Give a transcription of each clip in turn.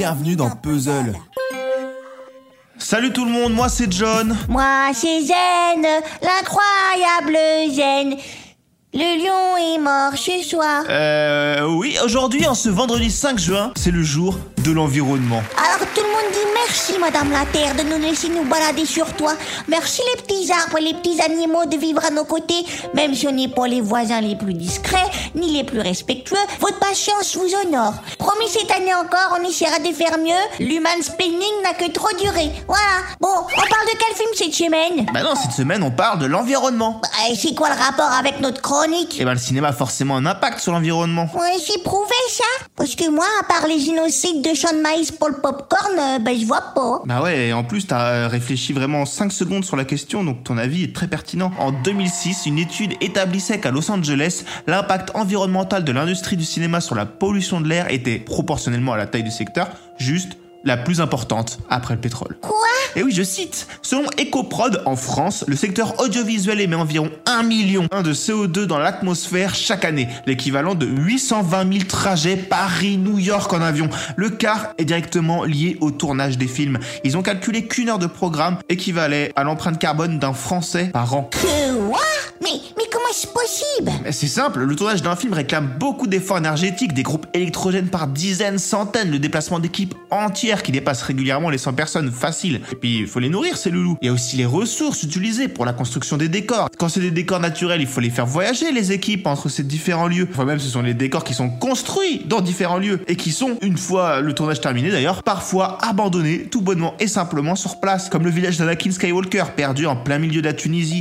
bienvenue dans Puzzle. Salut tout le monde, moi c'est John. Moi c'est Zen, l'incroyable Zen. Le lion est mort ce soir. Euh oui, aujourd'hui en ce vendredi 5 juin, c'est le jour de l'environnement. Alors tout le monde dit merci Madame la Terre de nous laisser nous balader sur toi. Merci les petits arbres et les petits animaux de vivre à nos côtés. Même si on n'est pas les voisins les plus discrets, ni les plus respectueux, votre patience vous honore. Promis cette année encore, on essaiera de faire mieux. L'human spinning n'a que trop duré. Voilà. Bon, on parle de quel film cette semaine? Bah non, cette semaine on parle de l'environnement. Bah, et c'est quoi le rapport avec notre chronique Et ben le cinéma a forcément un impact sur l'environnement. Ouais, c'est prouvé ça Parce que moi, à part les génocides de champs de maïs pour le popcorn, euh, ben je vois pas. Bah ouais, et en plus t'as euh, réfléchi vraiment 5 secondes sur la question, donc ton avis est très pertinent. En 2006, une étude établissait qu'à Los Angeles, l'impact environnemental de l'industrie du cinéma sur la pollution de l'air était proportionnellement à la taille du secteur, juste la plus importante après le pétrole. Quoi? Et oui, je cite, selon Ecoprod, en France, le secteur audiovisuel émet environ 1 million de CO2 dans l'atmosphère chaque année, l'équivalent de 820 000 trajets Paris-New York en avion. Le quart est directement lié au tournage des films. Ils ont calculé qu'une heure de programme équivalait à l'empreinte carbone d'un Français par an. Mais, mais comment c'est possible? C'est simple, le tournage d'un film réclame beaucoup d'efforts énergétiques, des groupes électrogènes par dizaines, centaines, le déplacement d'équipes entières qui dépassent régulièrement les 100 personnes, facile. Et puis, il faut les nourrir, ces loulous. Il y a aussi les ressources utilisées pour la construction des décors. Quand c'est des décors naturels, il faut les faire voyager, les équipes, entre ces différents lieux. Enfin, même, ce sont les décors qui sont construits dans différents lieux et qui sont, une fois le tournage terminé d'ailleurs, parfois abandonnés, tout bonnement et simplement sur place. Comme le village d'Anakin Skywalker, perdu en plein milieu de la Tunisie.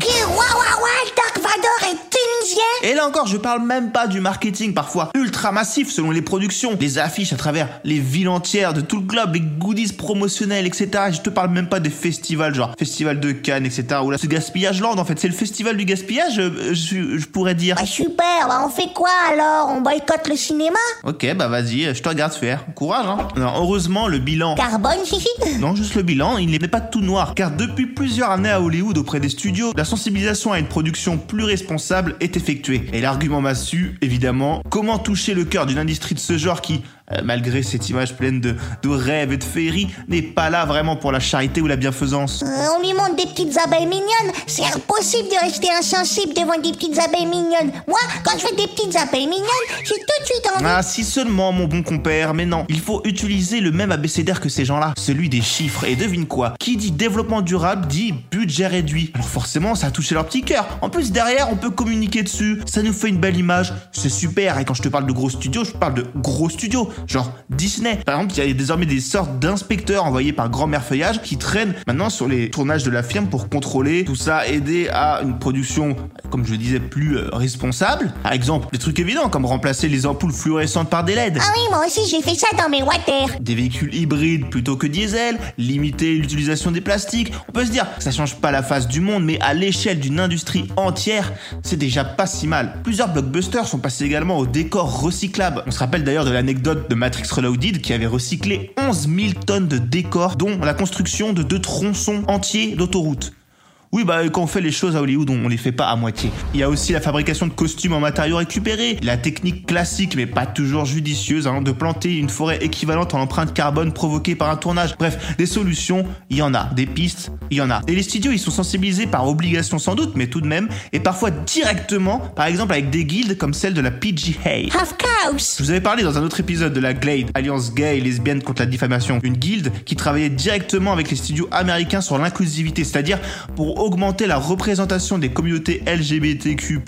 Et là encore, je parle même pas du marketing parfois ultra massif selon les productions, les affiches à travers les villes entières de tout le globe, les goodies promotionnels, etc. Et je te parle même pas des festivals, genre festival de Cannes, etc. Ou là, ce gaspillage land en fait, c'est le festival du gaspillage, euh, je, je pourrais dire. Bah super, bah on fait quoi alors? On boycotte le cinéma? Ok, bah vas-y, je te regarde faire. Courage, hein. Non, heureusement, le bilan. Carbone, chichi? Non, juste le bilan, il n'est pas tout noir, car depuis plusieurs années à Hollywood auprès des studios, la sensibilisation à une production plus responsable est effectuée. Et l'argument massu, évidemment, comment toucher le cœur d'une industrie de ce genre qui, malgré cette image pleine de, de rêves et de féeries, n'est pas là vraiment pour la charité ou la bienfaisance. Euh, On lui montre des petites abeilles mignonnes. C'est impossible de rester insensible devant des petites abeilles mignonnes. Moi, quand je fais des petites abeilles mignonnes, j'ai tout de suite envie. Ah, si seulement, mon bon compère, mais non. Il faut utiliser le même abécédaire que ces gens-là, celui des chiffres. Et devine quoi? Qui dit développement durable dit budget réduit. Alors forcément, ça a touché leur petit cœur. En plus, derrière, on peut communiquer dessus. Ça nous fait une belle image. C'est super. Et quand je te parle de gros studios, je parle de gros studios. Genre Disney. Par exemple, il y a désormais des sortes d'inspecteurs envoyés par Grand-Mère Feuillage qui traînent maintenant sur les tournages de la firme pour contrôler tout ça, aider à une production, comme je le disais, plus euh, responsable. Par exemple, des trucs évidents comme remplacer les ampoules fluorescentes par des LED. Ah oui, moi aussi j'ai fait ça dans mes water. Des véhicules hybrides plutôt que diesel, limiter l'utilisation des plastiques. On peut se dire que ça change pas la face du monde, mais à l'échelle d'une industrie entière, c'est déjà pas si mal. Plusieurs blockbusters sont passés également au décor recyclable. On se rappelle d'ailleurs de l'anecdote de Matrix Reloaded qui avait recyclé 11 000 tonnes de décors, dont la construction de deux tronçons entiers d'autoroute. Oui, bah quand on fait les choses à Hollywood, on les fait pas à moitié. Il y a aussi la fabrication de costumes en matériaux récupérés, la technique classique mais pas toujours judicieuse hein, de planter une forêt équivalente à l'empreinte carbone provoquée par un tournage. Bref, des solutions, il y en a, des pistes, il y en a. Et les studios, ils sont sensibilisés par obligation sans doute, mais tout de même, et parfois directement, par exemple avec des guildes comme celle de la PGA. Of course. Je vous avais parlé dans un autre épisode de la GLADE, Alliance gay et lesbienne contre la diffamation, une guilde qui travaillait directement avec les studios américains sur l'inclusivité, c'est-à-dire pour augmenter la représentation des communautés LGBTQ+,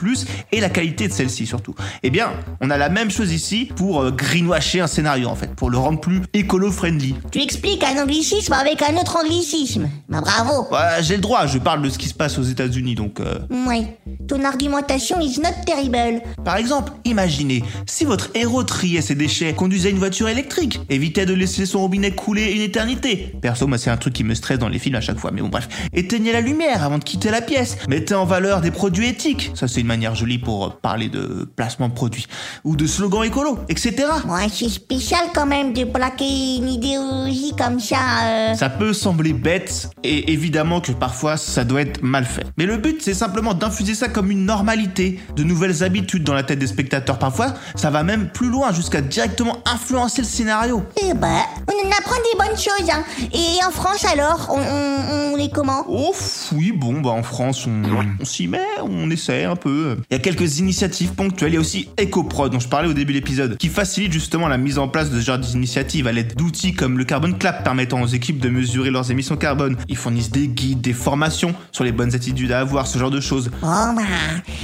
et la qualité de celle-ci surtout. Eh bien, on a la même chose ici pour euh, greenwasher un scénario en fait, pour le rendre plus écolo-friendly. Tu expliques un anglicisme avec un autre anglicisme. Bah bravo. Ouais, j'ai le droit, je parle de ce qui se passe aux États-Unis donc... euh, Ouais, ton argumentation is not terrible. Par exemple, imaginez, si votre héros triait ses déchets, conduisait une voiture électrique, évitait de laisser son robinet couler une éternité. Perso, moi, c'est un truc qui me stresse dans les films à chaque fois, mais bon, bref. Éteignait la lumière, avant de quitter la pièce. Mettez en valeur des produits éthiques. Ça, c'est une manière jolie pour parler de placement de produits. Ou de slogans écolo, etc. Ouais, c'est spécial quand même de plaquer une idéologie comme ça. euh. Ça peut sembler bête, et évidemment que parfois ça doit être mal fait. Mais le but, c'est simplement d'infuser ça comme une normalité, de nouvelles habitudes dans la tête des spectateurs. Parfois, ça va même plus loin, jusqu'à directement influencer le scénario. Eh ben, on en apprend des bonnes choses, hein. Et en France alors, on, on, on est comment? Oh oui, bon, bah en France, on, on s'y met, on essaie un peu. Il y a quelques initiatives ponctuelles. Il y a aussi EcoProd, dont je parlais au début de l'épisode, qui facilite justement la mise en place de ce genre d'initiatives à l'aide d'outils comme le Carbon Clap, permettant aux équipes de mesurer leurs émissions carbone. Ils fournissent des guides, des formations sur les bonnes attitudes à avoir, ce genre de choses. Oh bah,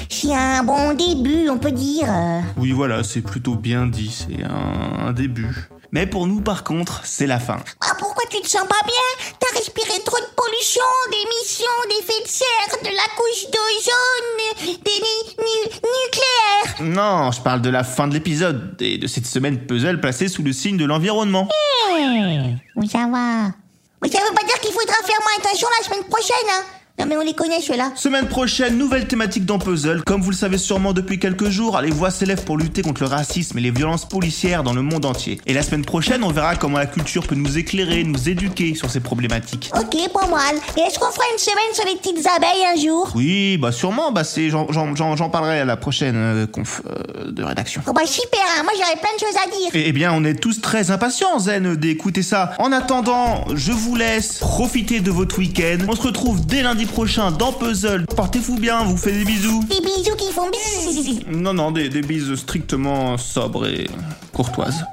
c'est un bon début, on peut dire. Oui, voilà, c'est plutôt bien dit, c'est un, un début. Mais pour nous, par contre, c'est la fin. Ah, pourquoi tu te sens pas bien? T'as respiré trop de pollution, d'émissions, d'effets de serre, de la couche d'ozone, des ni- nu- nucléaires. Non, je parle de la fin de l'épisode et de cette semaine puzzle placée sous le signe de l'environnement. Oui, ça va. Mais ça veut pas dire qu'il faudra faire moins attention la semaine prochaine, hein Non mais on les connaît ceux-là. Semaine prochaine, nouvelle thématique dans Puzzle. Comme vous le savez sûrement depuis quelques jours, les voix s'élèvent pour lutter contre le racisme et les violences policières dans le monde entier. Et la semaine prochaine, on verra comment la culture peut nous éclairer, nous éduquer sur ces problématiques. Ok, pas mal. Et est-ce qu'on fera une semaine sur les petites abeilles un jour? Oui, bah sûrement, bah c'est j'en- j'en j'en- j'en parlerai à la prochaine euh, conf euh, de rédaction. Oh bah super, hein, moi j'aurais plein de choses à dire. Eh bien, on est tous très impatients, Zen, d'écouter ça. En attendant, je vous laisse profiter de votre week-end. On se retrouve dès lundi prochain dans Puzzle. Portez-vous bien, vous faites des bisous. Des bisous qui font bisous. Non, non, des, des bises strictement sobres et courtoises.